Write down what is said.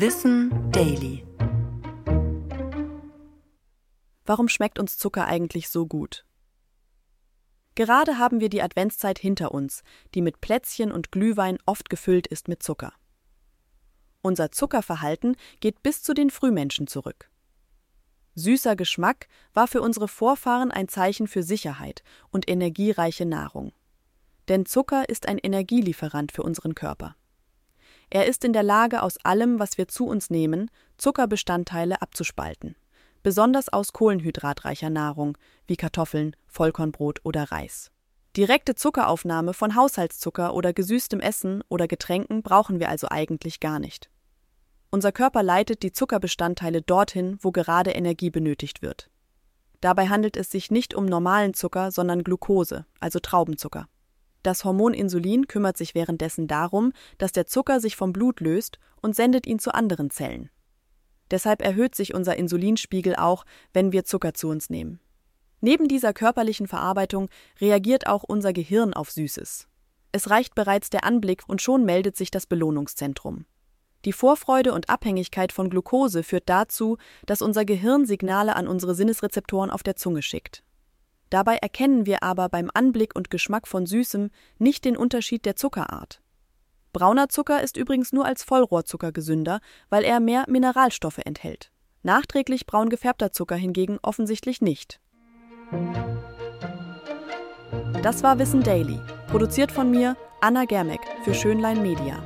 Wissen Daily. Warum schmeckt uns Zucker eigentlich so gut? Gerade haben wir die Adventszeit hinter uns, die mit Plätzchen und Glühwein oft gefüllt ist mit Zucker. Unser Zuckerverhalten geht bis zu den Frühmenschen zurück. Süßer Geschmack war für unsere Vorfahren ein Zeichen für Sicherheit und energiereiche Nahrung. Denn Zucker ist ein Energielieferant für unseren Körper. Er ist in der Lage, aus allem, was wir zu uns nehmen, Zuckerbestandteile abzuspalten besonders aus kohlenhydratreicher Nahrung wie Kartoffeln, Vollkornbrot oder Reis. Direkte Zuckeraufnahme von Haushaltszucker oder gesüßtem Essen oder Getränken brauchen wir also eigentlich gar nicht. Unser Körper leitet die Zuckerbestandteile dorthin, wo gerade Energie benötigt wird. Dabei handelt es sich nicht um normalen Zucker, sondern Glucose, also Traubenzucker. Das Hormon Insulin kümmert sich währenddessen darum, dass der Zucker sich vom Blut löst und sendet ihn zu anderen Zellen. Deshalb erhöht sich unser Insulinspiegel auch, wenn wir Zucker zu uns nehmen. Neben dieser körperlichen Verarbeitung reagiert auch unser Gehirn auf Süßes. Es reicht bereits der Anblick und schon meldet sich das Belohnungszentrum. Die Vorfreude und Abhängigkeit von Glucose führt dazu, dass unser Gehirn Signale an unsere Sinnesrezeptoren auf der Zunge schickt. Dabei erkennen wir aber beim Anblick und Geschmack von Süßem nicht den Unterschied der Zuckerart. Brauner Zucker ist übrigens nur als Vollrohrzucker gesünder, weil er mehr Mineralstoffe enthält. Nachträglich braun gefärbter Zucker hingegen offensichtlich nicht. Das war Wissen Daily, produziert von mir, Anna Germeck, für Schönlein Media.